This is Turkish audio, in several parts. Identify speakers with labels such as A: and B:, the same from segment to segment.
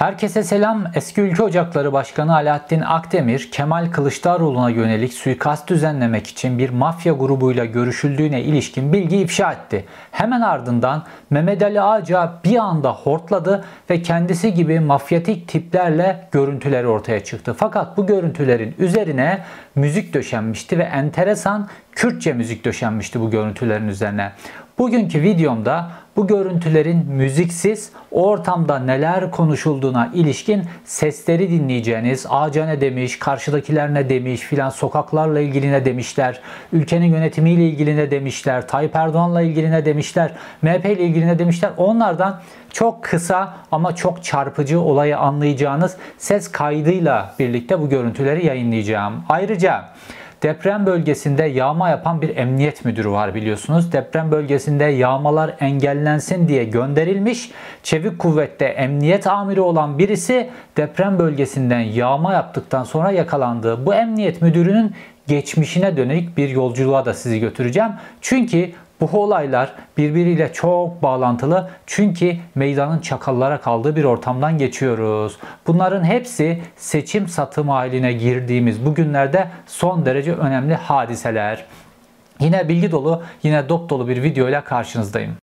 A: Herkese selam. Eski Ülke Ocakları Başkanı Alaaddin Akdemir, Kemal Kılıçdaroğlu'na yönelik suikast düzenlemek için bir mafya grubuyla görüşüldüğüne ilişkin bilgi ifşa etti. Hemen ardından Mehmet Ali Ağca bir anda hortladı ve kendisi gibi mafyatik tiplerle görüntüleri ortaya çıktı. Fakat bu görüntülerin üzerine müzik döşenmişti ve enteresan Kürtçe müzik döşenmişti bu görüntülerin üzerine. Bugünkü videomda bu görüntülerin müziksiz ortamda neler konuşulduğuna ilişkin sesleri dinleyeceğiniz, ağaca ne demiş, karşıdakiler ne demiş? filan sokaklarla ilgili ne demişler, ülkenin yönetimiyle ilgili ne demişler, Tayyip Erdoğan'la ilgili ne demişler, MHP ile ilgili ne demişler? Onlardan çok kısa ama çok çarpıcı olayı anlayacağınız ses kaydıyla birlikte bu görüntüleri yayınlayacağım. Ayrıca Deprem bölgesinde yağma yapan bir emniyet müdürü var biliyorsunuz. Deprem bölgesinde yağmalar engellensin diye gönderilmiş. Çevik kuvvette emniyet amiri olan birisi deprem bölgesinden yağma yaptıktan sonra yakalandı. Bu emniyet müdürünün geçmişine dönük bir yolculuğa da sizi götüreceğim. Çünkü bu olaylar birbiriyle çok bağlantılı çünkü meydanın çakallara kaldığı bir ortamdan geçiyoruz. Bunların hepsi seçim satım haline girdiğimiz bu günlerde son derece önemli hadiseler. Yine bilgi dolu, yine dop dolu bir video ile karşınızdayım.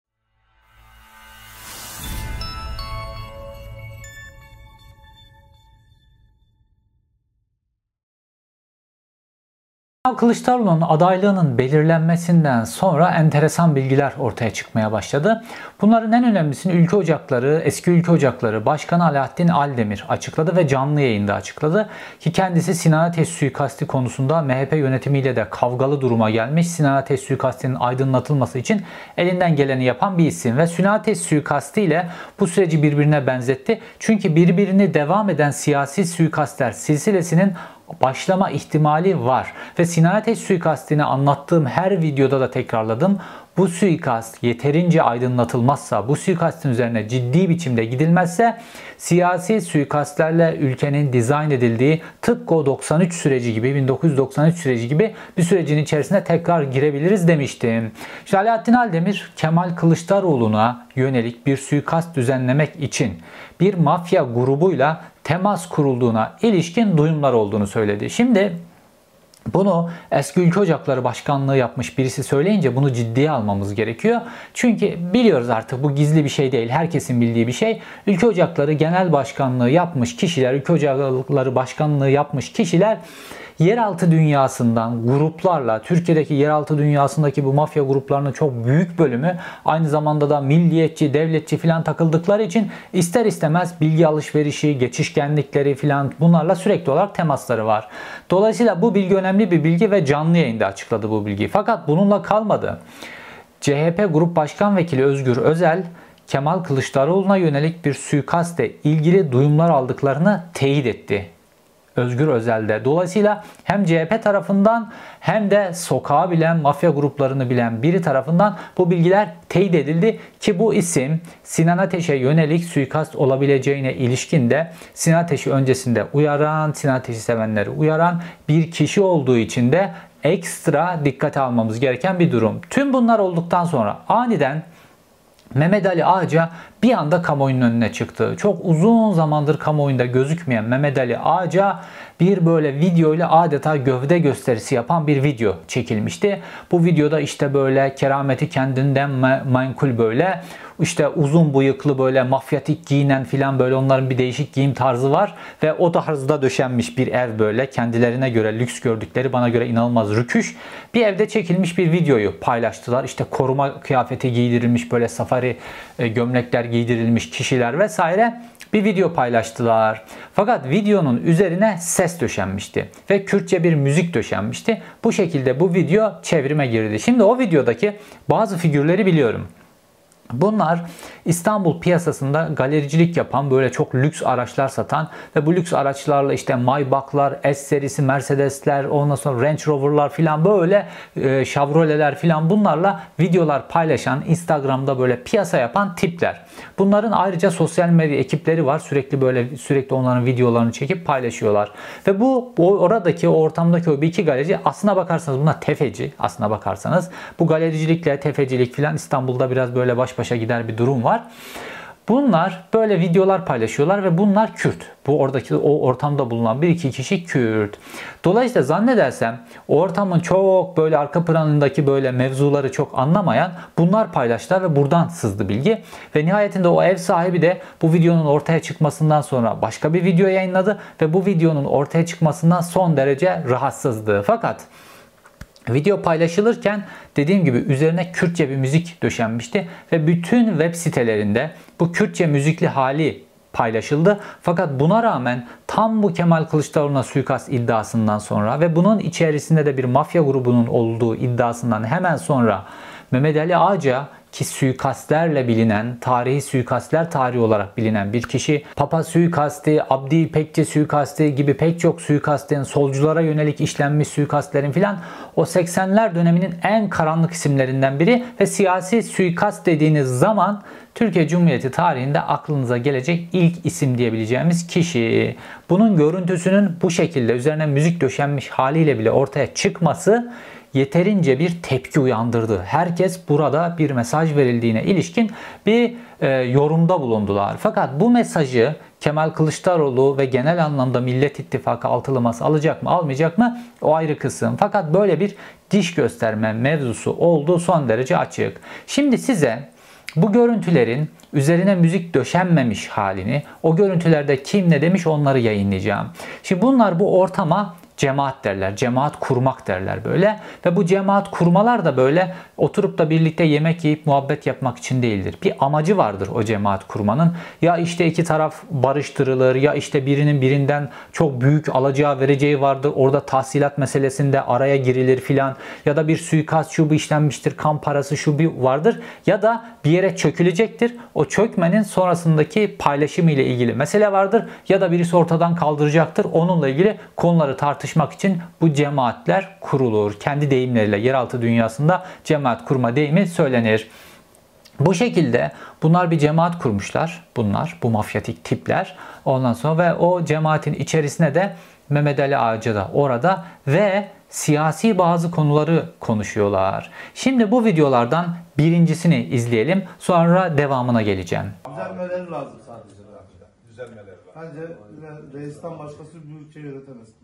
A: Kılıçdaroğlu'nun adaylığının belirlenmesinden sonra enteresan bilgiler ortaya çıkmaya başladı. Bunların en önemlisini Ülke Ocakları, eski Ülke Ocakları Başkanı Alaaddin Aldemir açıkladı ve canlı yayında açıkladı. Ki kendisi Sinan Ateş suikasti konusunda MHP yönetimiyle de kavgalı duruma gelmiş. Sinan Ateş suikastinin aydınlatılması için elinden geleni yapan bir isim ve Sinan Ateş suikasti ile bu süreci birbirine benzetti. Çünkü birbirini devam eden siyasi suikastler silsilesinin başlama ihtimali var. Ve Sinan Ateş suikastini anlattığım her videoda da tekrarladım. Bu suikast yeterince aydınlatılmazsa, bu suikastin üzerine ciddi biçimde gidilmezse siyasi suikastlerle ülkenin dizayn edildiği tıpkı o 93 süreci gibi, 1993 süreci gibi bir sürecin içerisine tekrar girebiliriz demiştim. İşte Alaaddin Aldemir, Kemal Kılıçdaroğlu'na yönelik bir suikast düzenlemek için bir mafya grubuyla temas kurulduğuna ilişkin duyumlar olduğunu söyledi. Şimdi bunu eski ülke ocakları başkanlığı yapmış birisi söyleyince bunu ciddiye almamız gerekiyor. Çünkü biliyoruz artık bu gizli bir şey değil. Herkesin bildiği bir şey. Ülke ocakları genel başkanlığı yapmış kişiler, ülke ocakları başkanlığı yapmış kişiler yeraltı dünyasından gruplarla Türkiye'deki yeraltı dünyasındaki bu mafya gruplarının çok büyük bölümü aynı zamanda da milliyetçi, devletçi filan takıldıkları için ister istemez bilgi alışverişi, geçişkenlikleri filan bunlarla sürekli olarak temasları var. Dolayısıyla bu bilgi önemli bir bilgi ve canlı yayında açıkladı bu bilgiyi. Fakat bununla kalmadı. CHP Grup Başkan Vekili Özgür Özel Kemal Kılıçdaroğlu'na yönelik bir suikaste ilgili duyumlar aldıklarını teyit etti. Özgür Özel'de. Dolayısıyla hem CHP tarafından hem de sokağı bilen, mafya gruplarını bilen biri tarafından bu bilgiler teyit edildi ki bu isim Sinan Ateş'e yönelik suikast olabileceğine ilişkin de Sinan Ateş'i öncesinde uyaran, Sinan Ateş'i sevenleri uyaran bir kişi olduğu için de ekstra dikkate almamız gereken bir durum. Tüm bunlar olduktan sonra aniden Mehmet Ali Ağaca bir anda kamuoyunun önüne çıktı. Çok uzun zamandır kamuoyunda gözükmeyen Mehmet Ali Ağaca bir böyle video ile adeta gövde gösterisi yapan bir video çekilmişti. Bu videoda işte böyle kerameti kendinden menkul böyle işte uzun bıyıklı böyle mafyatik giyinen filan böyle onların bir değişik giyim tarzı var ve o tarzda döşenmiş bir ev böyle kendilerine göre lüks gördükleri bana göre inanılmaz rüküş bir evde çekilmiş bir videoyu paylaştılar. İşte koruma kıyafeti giydirilmiş böyle safari e, gömlekler giydirilmiş kişiler vesaire bir video paylaştılar. Fakat videonun üzerine ses döşenmişti ve Kürtçe bir müzik döşenmişti. Bu şekilde bu video çevrime girdi. Şimdi o videodaki bazı figürleri biliyorum. Bunlar İstanbul piyasasında galericilik yapan böyle çok lüks araçlar satan ve bu lüks araçlarla işte Maybach'lar, S serisi Mercedes'ler, ondan sonra Range Rover'lar filan böyle e, Chevrolet'ler filan bunlarla videolar paylaşan, Instagram'da böyle piyasa yapan tipler. Bunların ayrıca sosyal medya ekipleri var. Sürekli böyle sürekli onların videolarını çekip paylaşıyorlar. Ve bu oradaki o ortamdaki o bir iki galerici aslına bakarsanız bunlar tefeci aslına bakarsanız. Bu galericilikle tefecilik filan İstanbul'da biraz böyle baş başa gider bir durum var. Bunlar böyle videolar paylaşıyorlar ve bunlar Kürt. Bu oradaki o ortamda bulunan bir iki kişi Kürt. Dolayısıyla zannedersem ortamın çok böyle arka planındaki böyle mevzuları çok anlamayan bunlar paylaştılar ve buradan sızdı bilgi. Ve nihayetinde o ev sahibi de bu videonun ortaya çıkmasından sonra başka bir video yayınladı ve bu videonun ortaya çıkmasından son derece rahatsızdı. Fakat Video paylaşılırken dediğim gibi üzerine Kürtçe bir müzik döşenmişti ve bütün web sitelerinde bu Kürtçe müzikli hali paylaşıldı. Fakat buna rağmen tam bu Kemal Kılıçdaroğlu'na suikast iddiasından sonra ve bunun içerisinde de bir mafya grubunun olduğu iddiasından hemen sonra Mehmet Ali Ağca ki suikastlerle bilinen, tarihi suikastler tarihi olarak bilinen bir kişi. Papa suikasti, Abdi İpekçi suikasti gibi pek çok suikastin, solculara yönelik işlenmiş suikastlerin filan o 80'ler döneminin en karanlık isimlerinden biri ve siyasi suikast dediğiniz zaman Türkiye Cumhuriyeti tarihinde aklınıza gelecek ilk isim diyebileceğimiz kişi. Bunun görüntüsünün bu şekilde üzerine müzik döşenmiş haliyle bile ortaya çıkması yeterince bir tepki uyandırdı. Herkes burada bir mesaj verildiğine ilişkin bir e, yorumda bulundular. Fakat bu mesajı Kemal Kılıçdaroğlu ve genel anlamda Millet İttifakı altılı masa alacak mı almayacak mı o ayrı kısım. Fakat böyle bir diş gösterme mevzusu olduğu son derece açık. Şimdi size bu görüntülerin üzerine müzik döşenmemiş halini, o görüntülerde kim ne demiş onları yayınlayacağım. Şimdi bunlar bu ortama cemaat derler. Cemaat kurmak derler böyle. Ve bu cemaat kurmalar da böyle oturup da birlikte yemek yiyip muhabbet yapmak için değildir. Bir amacı vardır o cemaat kurmanın. Ya işte iki taraf barıştırılır ya işte birinin birinden çok büyük alacağı vereceği vardır. Orada tahsilat meselesinde araya girilir filan. Ya da bir suikast şu bu işlenmiştir. Kan parası şu bir vardır. Ya da bir yere çökülecektir. O çökmenin sonrasındaki paylaşımı ile ilgili mesele vardır. Ya da birisi ortadan kaldıracaktır. Onunla ilgili konuları tartışmak için bu cemaatler kurulur. Kendi deyimleriyle yeraltı dünyasında cemaat kurma deyimi söylenir. Bu şekilde bunlar bir cemaat kurmuşlar. Bunlar bu mafyatik tipler. Ondan sonra ve o cemaatin içerisine de Mehmet Ali Ağacı da orada ve siyasi bazı konuları konuşuyorlar. Şimdi bu videolardan birincisini izleyelim. Sonra devamına geleceğim.
B: Düzelmeleri lazım sadece
C: düzelmeleri var.
B: Bence reisten başkası bir ülke yönetemez.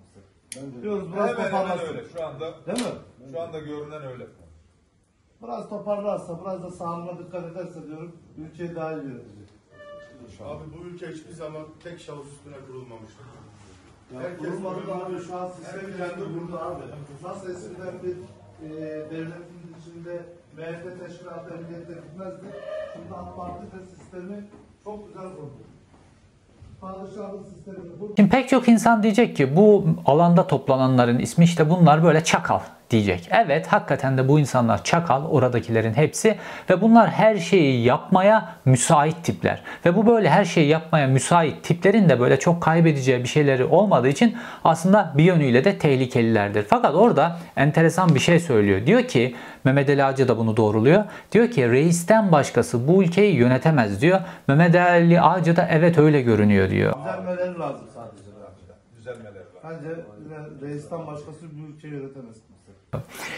C: Bence
B: Diyoruz biraz
C: hemen hemen
B: toparlasın.
C: öyle. Şu anda
B: Değil mi?
C: şu anda görünen öyle.
B: Biraz toparlarsa, biraz da sağlığına dikkat ederse diyorum, ülkeyi daha iyi yönetecek.
D: Abi bu ülke hiçbir zaman tek şahıs üstüne kurulmamıştır.
B: Ya
D: Herkes
B: kurulmadı da abi şu an sistemi kendi kurdu abi. Nasıl eskiden bir e, devletin içinde MHP teşkilatı emniyette gitmezdi. Şimdi AK Parti de sistemi çok güzel kurdu.
A: Şimdi pek çok insan diyecek ki bu alanda toplananların ismi işte bunlar böyle çakal diyecek. Evet hakikaten de bu insanlar çakal oradakilerin hepsi ve bunlar her şeyi yapmaya müsait tipler. Ve bu böyle her şeyi yapmaya müsait tiplerin de böyle çok kaybedeceği bir şeyleri olmadığı için aslında bir yönüyle de tehlikelilerdir. Fakat orada enteresan bir şey söylüyor. Diyor ki Mehmet Ali Ağacı da bunu doğruluyor. Diyor ki reisten başkası bu ülkeyi yönetemez diyor. Mehmet Ali Ağacı da evet öyle görünüyor diyor.
B: Düzelmeleri lazım sadece.
C: Düzelmeleri var.
B: Bence reisten başkası bir ülke yönetemez.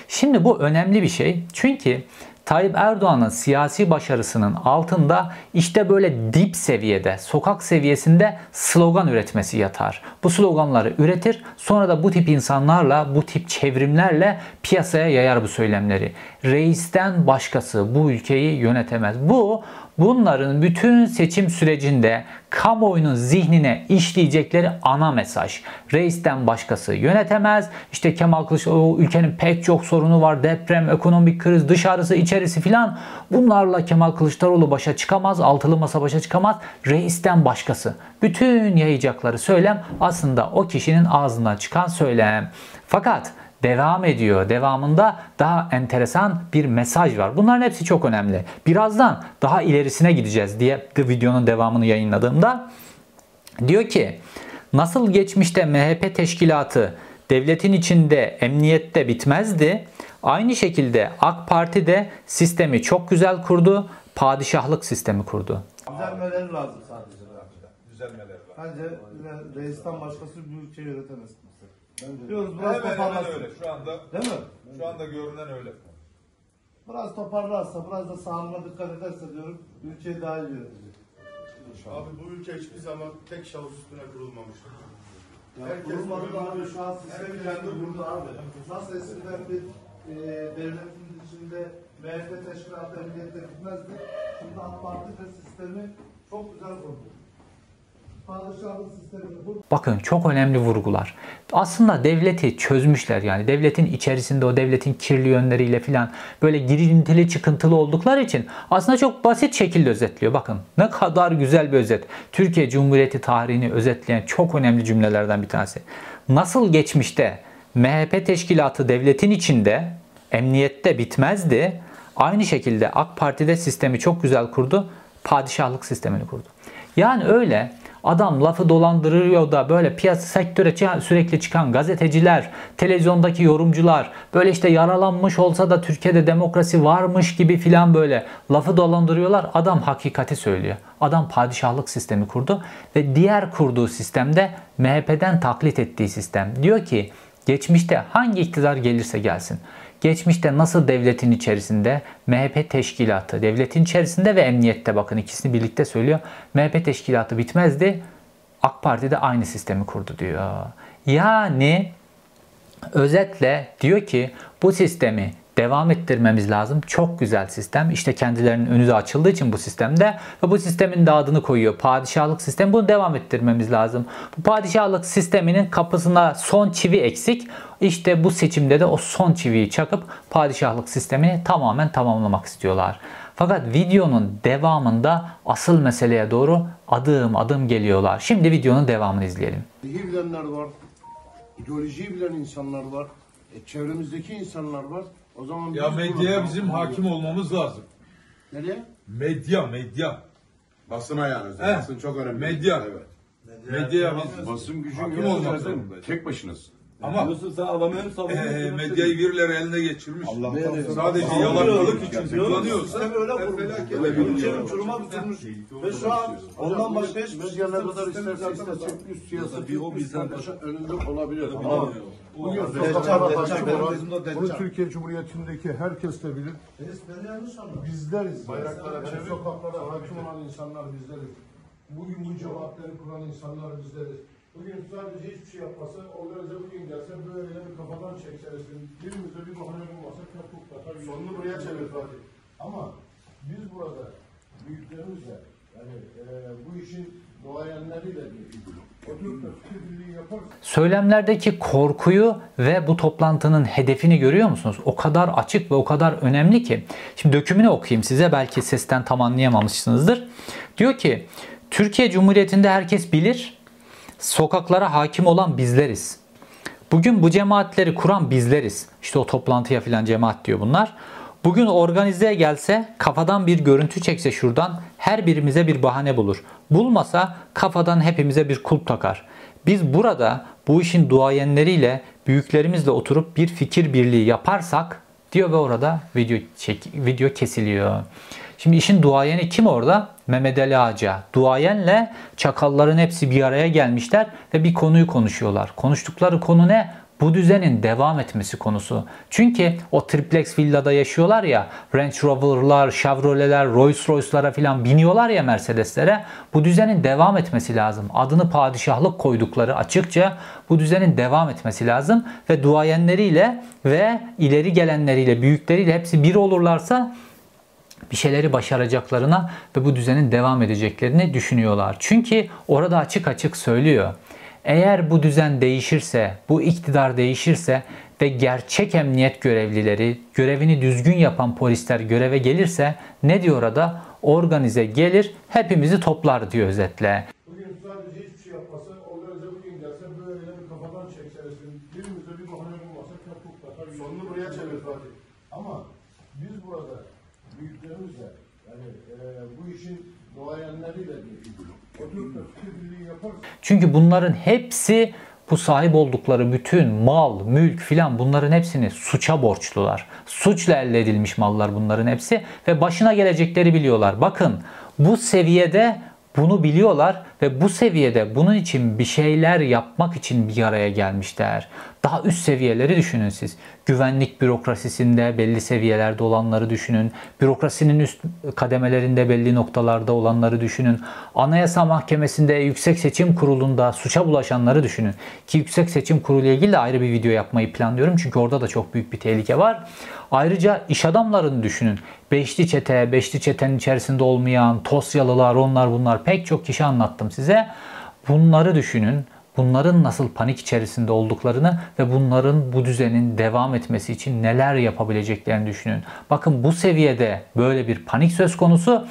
A: Şimdi bu önemli bir şey. Çünkü Tayyip Erdoğan'ın siyasi başarısının altında işte böyle dip seviyede, sokak seviyesinde slogan üretmesi yatar. Bu sloganları üretir, sonra da bu tip insanlarla, bu tip çevrimlerle piyasaya yayar bu söylemleri. Reisten başkası bu ülkeyi yönetemez. Bu bunların bütün seçim sürecinde kamuoyunun zihnine işleyecekleri ana mesaj. Reisten başkası yönetemez. İşte Kemal Kılıçdaroğlu ülkenin pek çok sorunu var. Deprem, ekonomik kriz, dışarısı, içerisi filan. Bunlarla Kemal Kılıçdaroğlu başa çıkamaz. Altılı masa başa çıkamaz. Reisten başkası. Bütün yayacakları söylem aslında o kişinin ağzından çıkan söylem. Fakat devam ediyor. Devamında daha enteresan bir mesaj var. Bunların hepsi çok önemli. Birazdan daha ilerisine gideceğiz diye de videonun devamını yayınladığımda diyor ki nasıl geçmişte MHP teşkilatı devletin içinde emniyette bitmezdi. Aynı şekilde AK Parti de sistemi çok güzel kurdu. Padişahlık sistemi kurdu.
B: Düzelmeleri lazım sadece.
C: Düzelmeleri var.
B: Bence reisten başkası bir ülke yönetemez Diyoruz biraz
C: Hemen hemen
B: toparlasın.
C: öyle. Şu anda
B: Değil mi?
C: şu anda görünen öyle.
B: Biraz toparlarsa, biraz da sağlığına dikkat ederse diyorum, ülkeyi daha iyi yönetecek.
D: Abi bu ülke hiçbir zaman tek şahıs üstüne kurulmamıştır.
B: Ya
D: Herkes
B: kurulmadı da abi şu an sistemi
D: Herkes
B: kendi kurdu abi. Nasıl eskiden bir e, devletin içinde MHP teşkilatı emniyette gitmezdi. Şimdi AK Parti de sistemi çok güzel kurdu.
A: Bakın çok önemli vurgular. Aslında devleti çözmüşler yani devletin içerisinde o devletin kirli yönleriyle filan böyle girintili çıkıntılı oldukları için aslında çok basit şekilde özetliyor. Bakın ne kadar güzel bir özet. Türkiye Cumhuriyeti tarihini özetleyen çok önemli cümlelerden bir tanesi. Nasıl geçmişte MHP teşkilatı devletin içinde emniyette bitmezdi. Aynı şekilde AK Parti'de sistemi çok güzel kurdu. Padişahlık sistemini kurdu. Yani öyle adam lafı dolandırıyor da böyle piyasa sektöre sürekli çıkan gazeteciler, televizyondaki yorumcular böyle işte yaralanmış olsa da Türkiye'de demokrasi varmış gibi filan böyle lafı dolandırıyorlar. Adam hakikati söylüyor. Adam padişahlık sistemi kurdu ve diğer kurduğu sistemde MHP'den taklit ettiği sistem. Diyor ki geçmişte hangi iktidar gelirse gelsin Geçmişte nasıl devletin içerisinde MHP teşkilatı, devletin içerisinde ve emniyette bakın ikisini birlikte söylüyor. MHP teşkilatı bitmezdi. AK Parti de aynı sistemi kurdu diyor. Yani özetle diyor ki bu sistemi devam ettirmemiz lazım. Çok güzel sistem. İşte kendilerinin önü de açıldığı için bu sistemde ve bu sistemin de adını koyuyor. Padişahlık sistemi. Bunu devam ettirmemiz lazım. Bu padişahlık sisteminin kapısına son çivi eksik. İşte bu seçimde de o son çiviyi çakıp padişahlık sistemini tamamen tamamlamak istiyorlar. Fakat videonun devamında asıl meseleye doğru adım adım geliyorlar. Şimdi videonun devamını izleyelim.
E: Tarihi bilenler var, ideolojiyi bilen insanlar var, e, çevremizdeki insanlar var. O zaman
C: Ya
E: biz
C: medyaya
E: buna-
C: bizim hakim olmamız lazım.
E: Nereye?
C: Medya, medya.
F: Basına yani.
C: He.
F: Basın çok önemli.
C: Medya.
F: Evet.
C: Medyaya biz
F: Basın gücü
C: hakim
F: yok
C: olmak
F: zaten.
C: zorundayız.
F: Tek başınız.
C: Ama
G: sen adamı hem savunuyorsun.
C: e,
G: hem
C: medyayı birileri eline geçirmiş.
F: Allah'tan
C: Sadece
G: Savunuyor.
C: yalakalık için kullanıyorsa
B: Sistemi öyle kurmuş.
C: felaket.
B: Ülkenin uçuruma tutulmuş. Ve şu an ondan başka hiçbir
E: Medya ne kadar
B: sistemi
E: isterse
B: zaten
E: istesin üst siyaset,
G: Bir o bizden
E: önünde olabilir. Ama bugün
B: Deccal, Deccal,
E: bunu Türkiye Cumhuriyeti'ndeki herkes de bilir. Bizleriz.
D: Bayraklara çevir.
E: sokaklara hakim olan insanlar bizleriz. Bugün bu cemaatleri kuran insanlar bizleriz. Bugün sadece hiçbir şey yapmasa, organize bugün gelse böyle bir kafadan çekseresin. Birimizde bir bahane bulmasa kapuk tatar.
D: Sonunu buraya çevir Fatih.
E: Ama biz burada büyüklerimizle yani e, bu işin doğayanlarıyla bir
A: Söylemlerdeki korkuyu ve bu toplantının hedefini görüyor musunuz? O kadar açık ve o kadar önemli ki. Şimdi dökümünü okuyayım size. Belki sesten tam anlayamamışsınızdır. Diyor ki Türkiye Cumhuriyeti'nde herkes bilir. Sokaklara hakim olan bizleriz. Bugün bu cemaatleri kuran bizleriz. İşte o toplantıya filan cemaat diyor bunlar. Bugün organize gelse kafadan bir görüntü çekse şuradan her birimize bir bahane bulur. Bulmasa kafadan hepimize bir kulp takar. Biz burada bu işin duayenleriyle büyüklerimizle oturup bir fikir birliği yaparsak diyor ve orada video çek, video kesiliyor. Şimdi işin duayeni kim orada? Mehmet Ali Ağaca. Duayenle çakalların hepsi bir araya gelmişler ve bir konuyu konuşuyorlar. Konuştukları konu ne? Bu düzenin devam etmesi konusu. Çünkü o triplex villada yaşıyorlar ya Range Rover'lar, Chevrolet'ler, Rolls Royce'lara falan biniyorlar ya Mercedes'lere. Bu düzenin devam etmesi lazım. Adını padişahlık koydukları açıkça bu düzenin devam etmesi lazım. Ve duayenleriyle ve ileri gelenleriyle, büyükleriyle hepsi bir olurlarsa bir şeyleri başaracaklarına ve bu düzenin devam edeceklerini düşünüyorlar. Çünkü orada açık açık söylüyor. Eğer bu düzen değişirse, bu iktidar değişirse ve gerçek emniyet görevlileri, görevini düzgün yapan polisler göreve gelirse ne diyor orada? Organize gelir, hepimizi toplar diyor özetle.
E: Bugün sadece hiçbir şey yapmasa, organize bugün gelse böyle bir kafadan çekseresin. Birimizde bir bahane bulmasa kapuk tatar.
D: Sonunu buraya çevir Fatih.
E: Ama biz burada büyüklerimizle yani e, bu işin doğayanlarıyla bir
A: Çünkü bunların hepsi bu sahip oldukları bütün mal, mülk filan bunların hepsini suça borçlular. Suçla elde edilmiş mallar bunların hepsi ve başına gelecekleri biliyorlar. Bakın bu seviyede bunu biliyorlar ve bu seviyede bunun için bir şeyler yapmak için bir araya gelmişler. Daha üst seviyeleri düşünün siz. Güvenlik bürokrasisinde belli seviyelerde olanları düşünün. Bürokrasinin üst kademelerinde belli noktalarda olanları düşünün. Anayasa Mahkemesi'nde, Yüksek Seçim Kurulu'nda suça bulaşanları düşünün. Ki Yüksek Seçim Kurulu ile ilgili de ayrı bir video yapmayı planlıyorum. Çünkü orada da çok büyük bir tehlike var. Ayrıca iş adamlarını düşünün. Beşli çete, beşli çetenin içerisinde olmayan Tosyalılar, onlar bunlar pek çok kişi anlattım size. Bunları düşünün bunların nasıl panik içerisinde olduklarını ve bunların bu düzenin devam etmesi için neler yapabileceklerini düşünün. Bakın bu seviyede böyle bir panik söz konusu.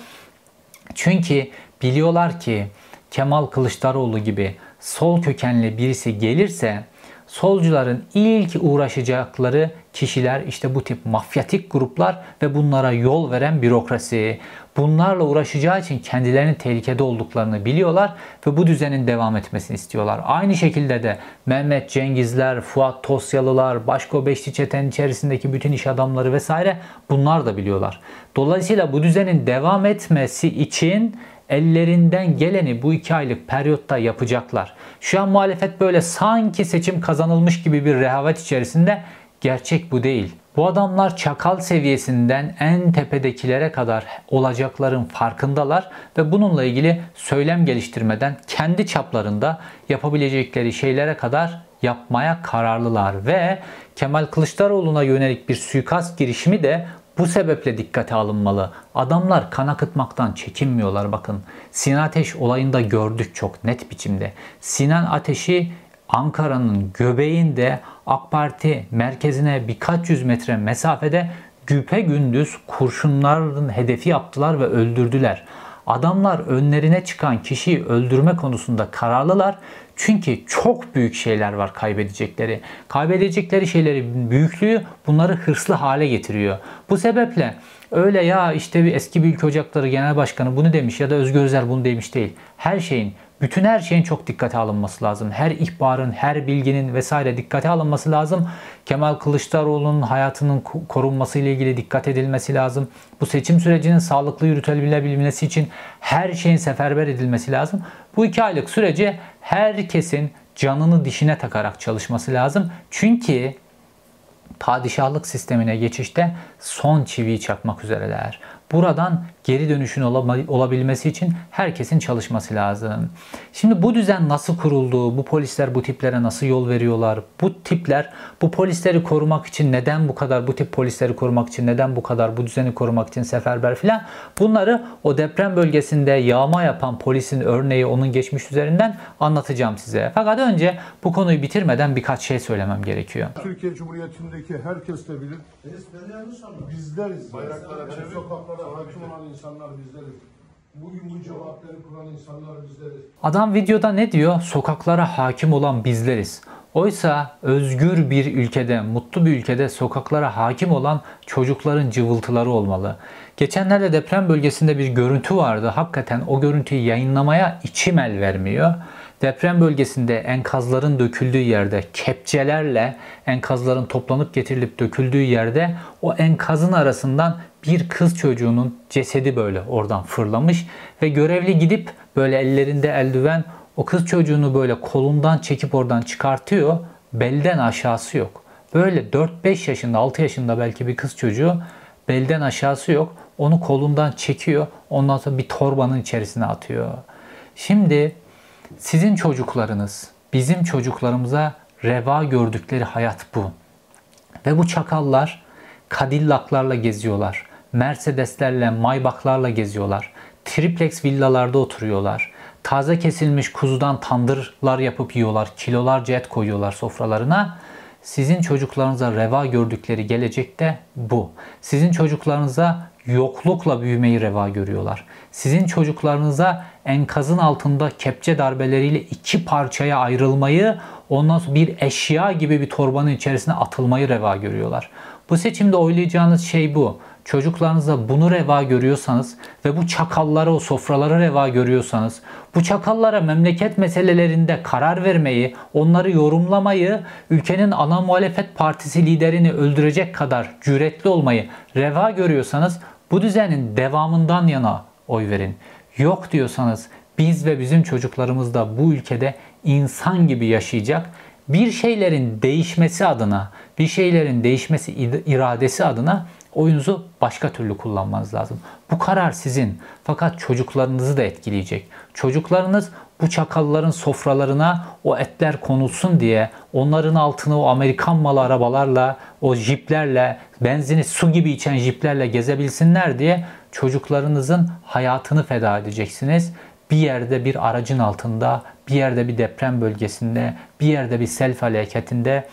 A: Çünkü biliyorlar ki Kemal Kılıçdaroğlu gibi sol kökenli birisi gelirse solcuların ilk uğraşacakları kişiler işte bu tip mafyatik gruplar ve bunlara yol veren bürokrasi. Bunlarla uğraşacağı için kendilerinin tehlikede olduklarını biliyorlar ve bu düzenin devam etmesini istiyorlar. Aynı şekilde de Mehmet Cengizler, Fuat Tosyalılar, başka Beşli Çetenin içerisindeki bütün iş adamları vesaire bunlar da biliyorlar. Dolayısıyla bu düzenin devam etmesi için ellerinden geleni bu iki aylık periyotta yapacaklar. Şu an muhalefet böyle sanki seçim kazanılmış gibi bir rehavet içerisinde gerçek bu değil. Bu adamlar çakal seviyesinden en tepedekilere kadar olacakların farkındalar ve bununla ilgili söylem geliştirmeden kendi çaplarında yapabilecekleri şeylere kadar yapmaya kararlılar ve Kemal Kılıçdaroğlu'na yönelik bir suikast girişimi de bu sebeple dikkate alınmalı. Adamlar kan akıtmaktan çekinmiyorlar bakın. Sinan Ateş olayında gördük çok net biçimde. Sinan Ateş'i Ankara'nın göbeğinde AK Parti merkezine birkaç yüz metre mesafede güpe gündüz kurşunların hedefi yaptılar ve öldürdüler. Adamlar önlerine çıkan kişiyi öldürme konusunda kararlılar. Çünkü çok büyük şeyler var kaybedecekleri. Kaybedecekleri şeylerin büyüklüğü bunları hırslı hale getiriyor. Bu sebeple öyle ya işte bir eski Büyük Ocakları Genel Başkanı bunu demiş ya da Özgür Özel bunu demiş değil. Her şeyin bütün her şeyin çok dikkate alınması lazım. Her ihbarın, her bilginin vesaire dikkate alınması lazım. Kemal Kılıçdaroğlu'nun hayatının korunması ile ilgili dikkat edilmesi lazım. Bu seçim sürecinin sağlıklı yürütülebilmesi için her şeyin seferber edilmesi lazım. Bu iki aylık süreci herkesin canını dişine takarak çalışması lazım. Çünkü padişahlık sistemine geçişte son çiviyi çakmak üzereler. Buradan geri dönüşün olabilmesi için herkesin çalışması lazım. Şimdi bu düzen nasıl kuruldu? Bu polisler bu tiplere nasıl yol veriyorlar? Bu tipler bu polisleri korumak için neden bu kadar bu tip polisleri korumak için neden bu kadar bu düzeni korumak için seferber filan bunları o deprem bölgesinde yağma yapan polisin örneği onun geçmiş üzerinden anlatacağım size. Fakat önce bu konuyu bitirmeden birkaç şey söylemem gerekiyor.
E: Türkiye Cumhuriyeti'ndeki herkes de bilir. Bizleriz.
D: Bayraklara.
E: Sokaklara hakim olan insanlar bizleriz. Bugün bu cevapları kuran insanlar bizleriz.
A: Adam videoda ne diyor? Sokaklara hakim olan bizleriz. Oysa özgür bir ülkede, mutlu bir ülkede sokaklara hakim olan çocukların cıvıltıları olmalı. Geçenlerde deprem bölgesinde bir görüntü vardı. Hakikaten o görüntüyü yayınlamaya içim el vermiyor. Deprem bölgesinde enkazların döküldüğü yerde kepçelerle enkazların toplanıp getirilip döküldüğü yerde o enkazın arasından bir kız çocuğunun cesedi böyle oradan fırlamış ve görevli gidip böyle ellerinde eldiven o kız çocuğunu böyle kolundan çekip oradan çıkartıyor. Belden aşağısı yok. Böyle 4-5 yaşında 6 yaşında belki bir kız çocuğu belden aşağısı yok. Onu kolundan çekiyor. Ondan sonra bir torbanın içerisine atıyor. Şimdi sizin çocuklarınız bizim çocuklarımıza reva gördükleri hayat bu. Ve bu çakallar Cadillac'larla geziyorlar. Mercedeslerle, Maybach'larla geziyorlar. Triplex villalarda oturuyorlar. Taze kesilmiş kuzudan tandırlar yapıp yiyorlar. Kilolarca et koyuyorlar sofralarına. Sizin çocuklarınıza reva gördükleri gelecekte bu. Sizin çocuklarınıza yoklukla büyümeyi reva görüyorlar. Sizin çocuklarınıza enkazın altında kepçe darbeleriyle iki parçaya ayrılmayı, ondan sonra bir eşya gibi bir torbanın içerisine atılmayı reva görüyorlar. Bu seçimde oylayacağınız şey bu. Çocuklarınıza bunu reva görüyorsanız ve bu çakallara o sofralara reva görüyorsanız, bu çakallara memleket meselelerinde karar vermeyi, onları yorumlamayı, ülkenin ana muhalefet partisi liderini öldürecek kadar cüretli olmayı reva görüyorsanız bu düzenin devamından yana oy verin. Yok diyorsanız biz ve bizim çocuklarımız da bu ülkede insan gibi yaşayacak. Bir şeylerin değişmesi adına, bir şeylerin değişmesi iradesi adına oyunuzu başka türlü kullanmanız lazım. Bu karar sizin. Fakat çocuklarınızı da etkileyecek. Çocuklarınız bu çakalların sofralarına o etler konulsun diye onların altını o Amerikan malı arabalarla, o jiplerle, benzini su gibi içen jiplerle gezebilsinler diye çocuklarınızın hayatını feda edeceksiniz. Bir yerde bir aracın altında, bir yerde bir deprem bölgesinde, bir yerde bir sel felaketinde,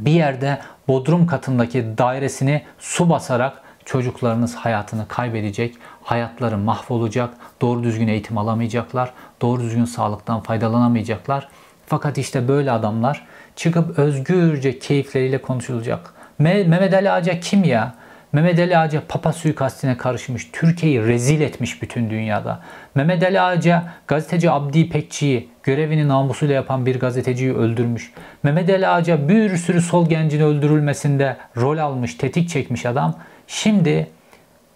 A: bir yerde bodrum katındaki dairesini su basarak çocuklarınız hayatını kaybedecek, hayatları mahvolacak, doğru düzgün eğitim alamayacaklar, doğru düzgün sağlıktan faydalanamayacaklar. Fakat işte böyle adamlar çıkıp özgürce keyifleriyle konuşulacak. Mehmet Ali Ağaca kim ya? Mehmet Ali Ağaca Papa suikastine karışmış, Türkiye'yi rezil etmiş bütün dünyada. Mehmet Ali Ağaca gazeteci Abdi İpekçi'yi görevini namusuyla yapan bir gazeteciyi öldürmüş. Mehmet Ali Ağaca bir sürü sol gencin öldürülmesinde rol almış, tetik çekmiş adam. Şimdi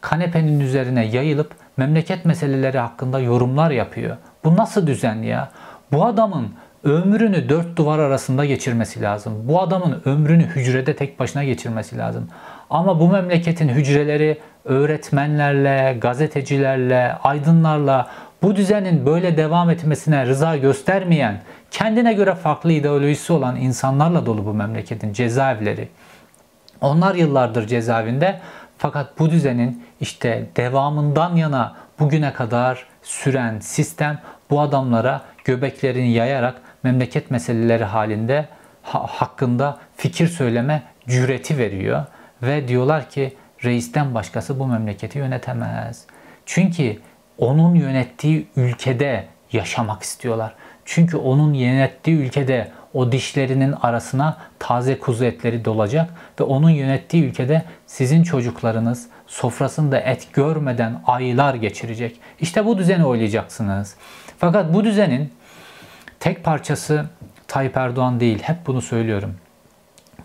A: kanepenin üzerine yayılıp memleket meseleleri hakkında yorumlar yapıyor. Bu nasıl düzen ya? Bu adamın ömrünü dört duvar arasında geçirmesi lazım. Bu adamın ömrünü hücrede tek başına geçirmesi lazım. Ama bu memleketin hücreleri öğretmenlerle, gazetecilerle, aydınlarla bu düzenin böyle devam etmesine rıza göstermeyen, kendine göre farklı ideolojisi olan insanlarla dolu bu memleketin cezaevleri. Onlar yıllardır cezaevinde fakat bu düzenin işte devamından yana bugüne kadar süren sistem bu adamlara göbeklerini yayarak memleket meseleleri halinde ha, hakkında fikir söyleme cüreti veriyor ve diyorlar ki reisten başkası bu memleketi yönetemez. Çünkü onun yönettiği ülkede yaşamak istiyorlar. Çünkü onun yönettiği ülkede o dişlerinin arasına taze kuzu etleri dolacak ve onun yönettiği ülkede sizin çocuklarınız sofrasında et görmeden aylar geçirecek. İşte bu düzeni oylayacaksınız. Fakat bu düzenin tek parçası Tayyip Erdoğan değil. Hep bunu söylüyorum.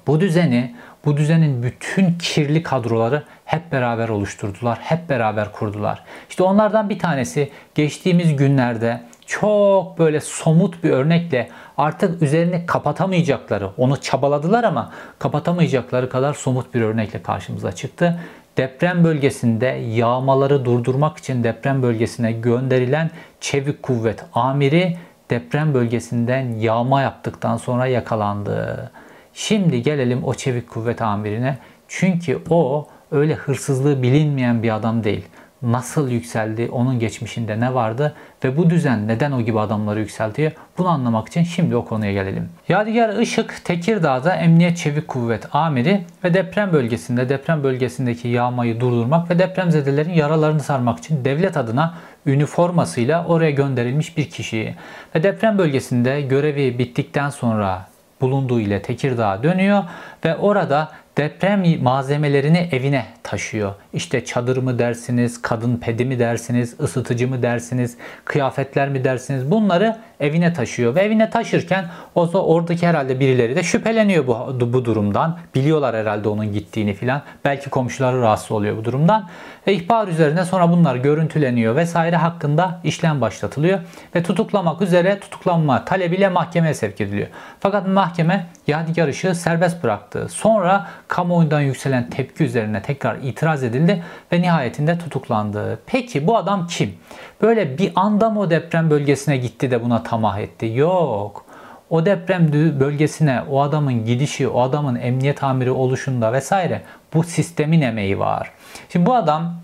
A: Bu düzeni, bu düzenin bütün kirli kadroları hep beraber oluşturdular, hep beraber kurdular. İşte onlardan bir tanesi geçtiğimiz günlerde çok böyle somut bir örnekle artık üzerini kapatamayacakları, onu çabaladılar ama kapatamayacakları kadar somut bir örnekle karşımıza çıktı. Deprem bölgesinde yağmaları durdurmak için deprem bölgesine gönderilen çevik kuvvet amiri deprem bölgesinden yağma yaptıktan sonra yakalandı. Şimdi gelelim o çevik kuvvet amirine. Çünkü o öyle hırsızlığı bilinmeyen bir adam değil nasıl yükseldi, onun geçmişinde ne vardı ve bu düzen neden o gibi adamları yükseltiyor? Bunu anlamak için şimdi o konuya gelelim. Yadigar Işık Tekirdağ'da Emniyet Çevik Kuvvet Amiri ve deprem bölgesinde deprem bölgesindeki yağmayı durdurmak ve depremzedelerin yaralarını sarmak için devlet adına üniformasıyla oraya gönderilmiş bir kişi. Ve deprem bölgesinde görevi bittikten sonra bulunduğu ile Tekirdağ'a dönüyor ve orada deprem malzemelerini evine taşıyor. İşte çadır mı dersiniz, kadın pedi mi dersiniz, ısıtıcı mı dersiniz, kıyafetler mi dersiniz bunları evine taşıyor. Ve evine taşırken o oradaki herhalde birileri de şüpheleniyor bu, bu durumdan. Biliyorlar herhalde onun gittiğini filan. Belki komşuları rahatsız oluyor bu durumdan. Ve ihbar üzerine sonra bunlar görüntüleniyor vesaire hakkında işlem başlatılıyor. Ve tutuklamak üzere tutuklanma talebiyle mahkemeye sevk ediliyor. Fakat mahkeme Yadigar serbest bıraktı. Sonra kamuoyundan yükselen tepki üzerine tekrar itiraz edildi ve nihayetinde tutuklandı. Peki bu adam kim? Böyle bir anda mı o deprem bölgesine gitti de buna tamah etti? Yok. O deprem bölgesine o adamın gidişi, o adamın emniyet amiri oluşunda vesaire bu sistemin emeği var. Şimdi bu adam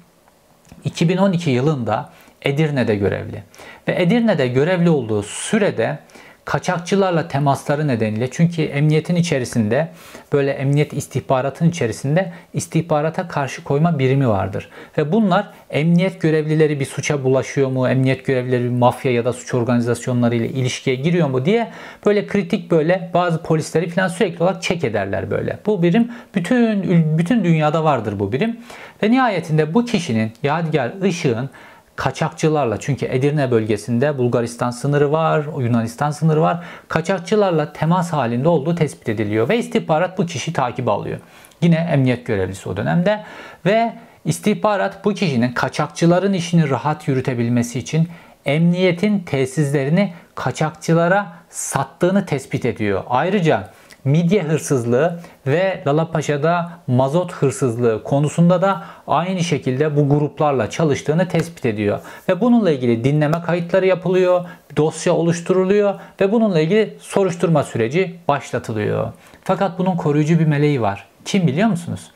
A: 2012 yılında Edirne'de görevli. Ve Edirne'de görevli olduğu sürede kaçakçılarla temasları nedeniyle çünkü emniyetin içerisinde böyle emniyet istihbaratın içerisinde istihbarata karşı koyma birimi vardır. Ve bunlar emniyet görevlileri bir suça bulaşıyor mu, emniyet görevlileri bir mafya ya da suç organizasyonları ile ilişkiye giriyor mu diye böyle kritik böyle bazı polisleri falan sürekli olarak çek ederler böyle. Bu birim bütün bütün dünyada vardır bu birim. Ve nihayetinde bu kişinin Yadigar Işık'ın kaçakçılarla çünkü Edirne bölgesinde Bulgaristan sınırı var, Yunanistan sınırı var. Kaçakçılarla temas halinde olduğu tespit ediliyor ve istihbarat bu kişi takip alıyor. Yine emniyet görevlisi o dönemde ve istihbarat bu kişinin kaçakçıların işini rahat yürütebilmesi için emniyetin tesislerini kaçakçılara sattığını tespit ediyor. Ayrıca midye hırsızlığı ve Lalapaşa'da mazot hırsızlığı konusunda da aynı şekilde bu gruplarla çalıştığını tespit ediyor. Ve bununla ilgili dinleme kayıtları yapılıyor, dosya oluşturuluyor ve bununla ilgili soruşturma süreci başlatılıyor. Fakat bunun koruyucu bir meleği var. Kim biliyor musunuz?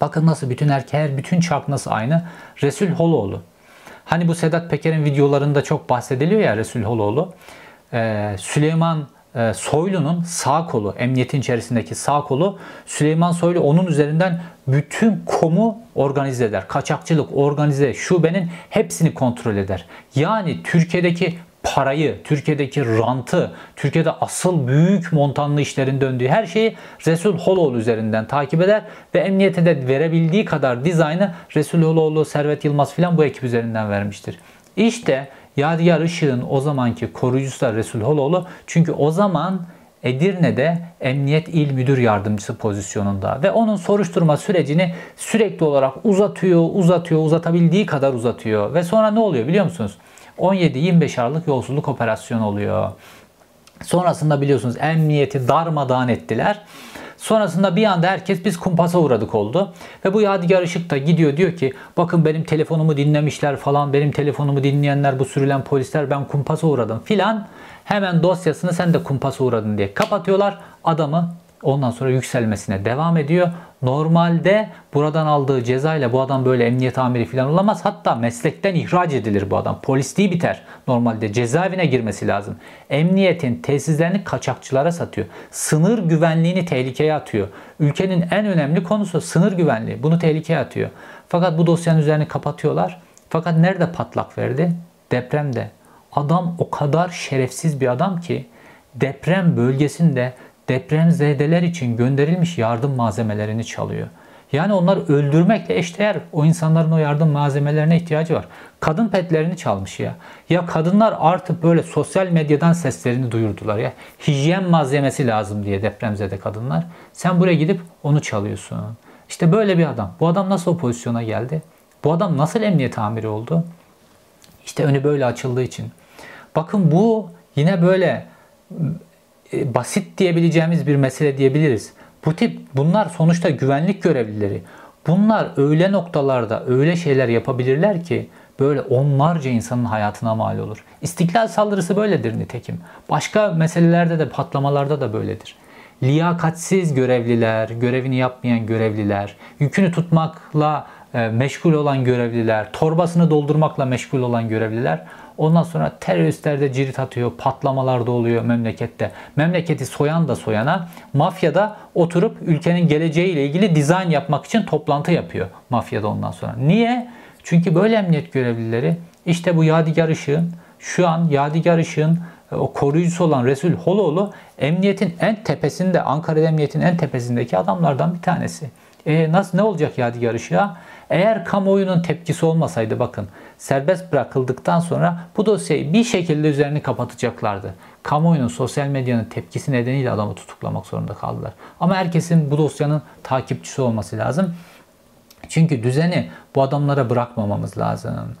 A: Bakın nasıl bütün erkeğer, bütün çark nasıl aynı? Resul Holoğlu. Hani bu Sedat Peker'in videolarında çok bahsediliyor ya Resul Holoğlu. Ee, Süleyman Soylu'nun sağ kolu, emniyetin içerisindeki sağ kolu Süleyman Soylu onun üzerinden bütün komu organize eder. Kaçakçılık, organize, şubenin hepsini kontrol eder. Yani Türkiye'deki parayı, Türkiye'deki rantı, Türkiye'de asıl büyük montanlı işlerin döndüğü her şeyi Resul Holoğlu üzerinden takip eder ve emniyete de verebildiği kadar dizaynı Resul Holoğlu, Servet Yılmaz filan bu ekip üzerinden vermiştir. İşte Yadigar Işık'ın o zamanki koruyucusu da Resul Holoğlu. Çünkü o zaman Edirne'de Emniyet İl Müdür Yardımcısı pozisyonunda ve onun soruşturma sürecini sürekli olarak uzatıyor, uzatıyor, uzatabildiği kadar uzatıyor. Ve sonra ne oluyor biliyor musunuz? 17-25 Aralık yolsuzluk operasyonu oluyor. Sonrasında biliyorsunuz emniyeti darmadağın ettiler. Sonrasında bir anda herkes biz kumpasa uğradık oldu. Ve bu Yadigar Işık da gidiyor diyor ki bakın benim telefonumu dinlemişler falan benim telefonumu dinleyenler bu sürülen polisler ben kumpasa uğradım filan. Hemen dosyasını sen de kumpasa uğradın diye kapatıyorlar. Adamı ondan sonra yükselmesine devam ediyor. Normalde buradan aldığı cezayla bu adam böyle emniyet amiri falan olamaz. Hatta meslekten ihraç edilir bu adam. Polisliği biter. Normalde cezaevine girmesi lazım. Emniyetin tesislerini kaçakçılara satıyor. Sınır güvenliğini tehlikeye atıyor. Ülkenin en önemli konusu sınır güvenliği. Bunu tehlikeye atıyor. Fakat bu dosyanın üzerini kapatıyorlar. Fakat nerede patlak verdi? Depremde. Adam o kadar şerefsiz bir adam ki deprem bölgesinde depremzedeler için gönderilmiş yardım malzemelerini çalıyor. Yani onları öldürmekle eşdeğer o insanların o yardım malzemelerine ihtiyacı var. Kadın petlerini çalmış ya. Ya kadınlar artık böyle sosyal medyadan seslerini duyurdular ya. Hijyen malzemesi lazım diye depremzede kadınlar. Sen buraya gidip onu çalıyorsun. İşte böyle bir adam. Bu adam nasıl o pozisyona geldi? Bu adam nasıl emniyet amiri oldu? İşte önü böyle açıldığı için. Bakın bu yine böyle e, basit diyebileceğimiz bir mesele diyebiliriz. Bu tip bunlar sonuçta güvenlik görevlileri. Bunlar öyle noktalarda öyle şeyler yapabilirler ki böyle onlarca insanın hayatına mal olur. İstiklal saldırısı böyledir nitekim. Başka meselelerde de patlamalarda da böyledir. Liyakatsiz görevliler, görevini yapmayan görevliler, yükünü tutmakla e, meşgul olan görevliler, torbasını doldurmakla meşgul olan görevliler Ondan sonra teröristler de cirit atıyor, patlamalar da oluyor memlekette. Memleketi soyan da soyana, mafyada oturup ülkenin geleceğiyle ilgili dizayn yapmak için toplantı yapıyor mafyada ondan sonra. Niye? Çünkü böyle emniyet görevlileri işte bu Yadigar Işık'ın şu an Yadigar Işık'ın e, o koruyucusu olan Resul Holoğlu emniyetin en tepesinde, Ankara Emniyet'in en tepesindeki adamlardan bir tanesi. E nasıl ne olacak Yadigar Işık'a? Eğer kamuoyunun tepkisi olmasaydı bakın serbest bırakıldıktan sonra bu dosyayı bir şekilde üzerini kapatacaklardı. Kamuoyunun sosyal medyanın tepkisi nedeniyle adamı tutuklamak zorunda kaldılar. Ama herkesin bu dosyanın takipçisi olması lazım. Çünkü düzeni bu adamlara bırakmamamız lazım.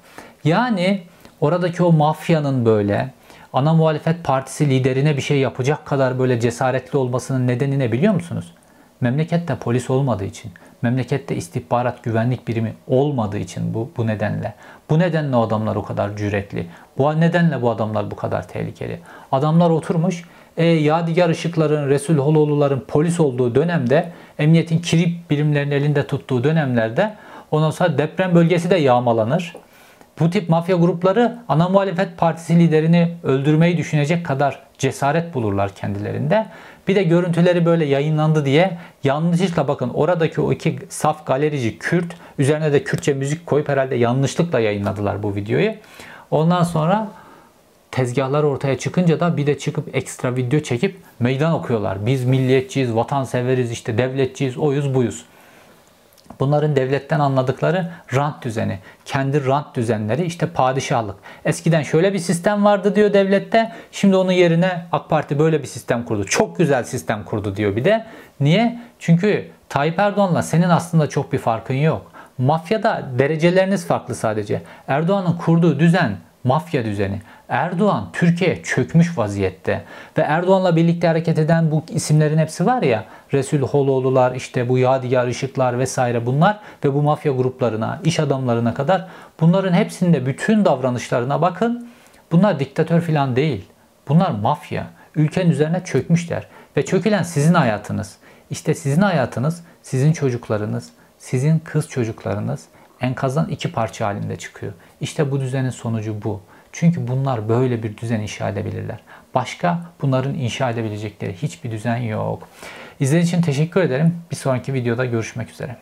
A: Yani oradaki o mafyanın böyle ana muhalefet partisi liderine bir şey yapacak kadar böyle cesaretli olmasının nedeni ne biliyor musunuz? Memlekette polis olmadığı için, memlekette istihbarat güvenlik birimi olmadığı için bu, bu nedenle. Bu nedenle adamlar o kadar cüretli. Bu nedenle bu adamlar bu kadar tehlikeli. Adamlar oturmuş e, Yadigar Işıkların, Resul Holoğlu'ların polis olduğu dönemde, emniyetin kirip birimlerini elinde tuttuğu dönemlerde ondan sonra deprem bölgesi de yağmalanır. Bu tip mafya grupları ana muhalefet partisi liderini öldürmeyi düşünecek kadar cesaret bulurlar kendilerinde. Bir de görüntüleri böyle yayınlandı diye yanlışlıkla bakın oradaki o iki saf galerici Kürt üzerine de Kürtçe müzik koyup herhalde yanlışlıkla yayınladılar bu videoyu. Ondan sonra tezgahlar ortaya çıkınca da bir de çıkıp ekstra video çekip meydan okuyorlar. Biz milliyetçiyiz, vatanseveriz, işte devletçiyiz, oyuz buyuz. Bunların devletten anladıkları rant düzeni. Kendi rant düzenleri işte padişahlık. Eskiden şöyle bir sistem vardı diyor devlette. Şimdi onun yerine AK Parti böyle bir sistem kurdu. Çok güzel sistem kurdu diyor bir de. Niye? Çünkü Tayyip Erdoğan'la senin aslında çok bir farkın yok. Mafyada dereceleriniz farklı sadece. Erdoğan'ın kurduğu düzen mafya düzeni. Erdoğan Türkiye çökmüş vaziyette ve Erdoğan'la birlikte hareket eden bu isimlerin hepsi var ya Resul Holoğlular işte bu Yadigar Işıklar vesaire bunlar ve bu mafya gruplarına, iş adamlarına kadar bunların hepsinde bütün davranışlarına bakın. Bunlar diktatör falan değil. Bunlar mafya. Ülkenin üzerine çökmüşler ve çökülen sizin hayatınız. İşte sizin hayatınız, sizin çocuklarınız, sizin kız çocuklarınız enkazdan iki parça halinde çıkıyor. İşte bu düzenin sonucu bu. Çünkü bunlar böyle bir düzen inşa edebilirler. Başka bunların inşa edebilecekleri hiçbir düzen yok. İzlediğiniz için teşekkür ederim. Bir sonraki videoda görüşmek üzere.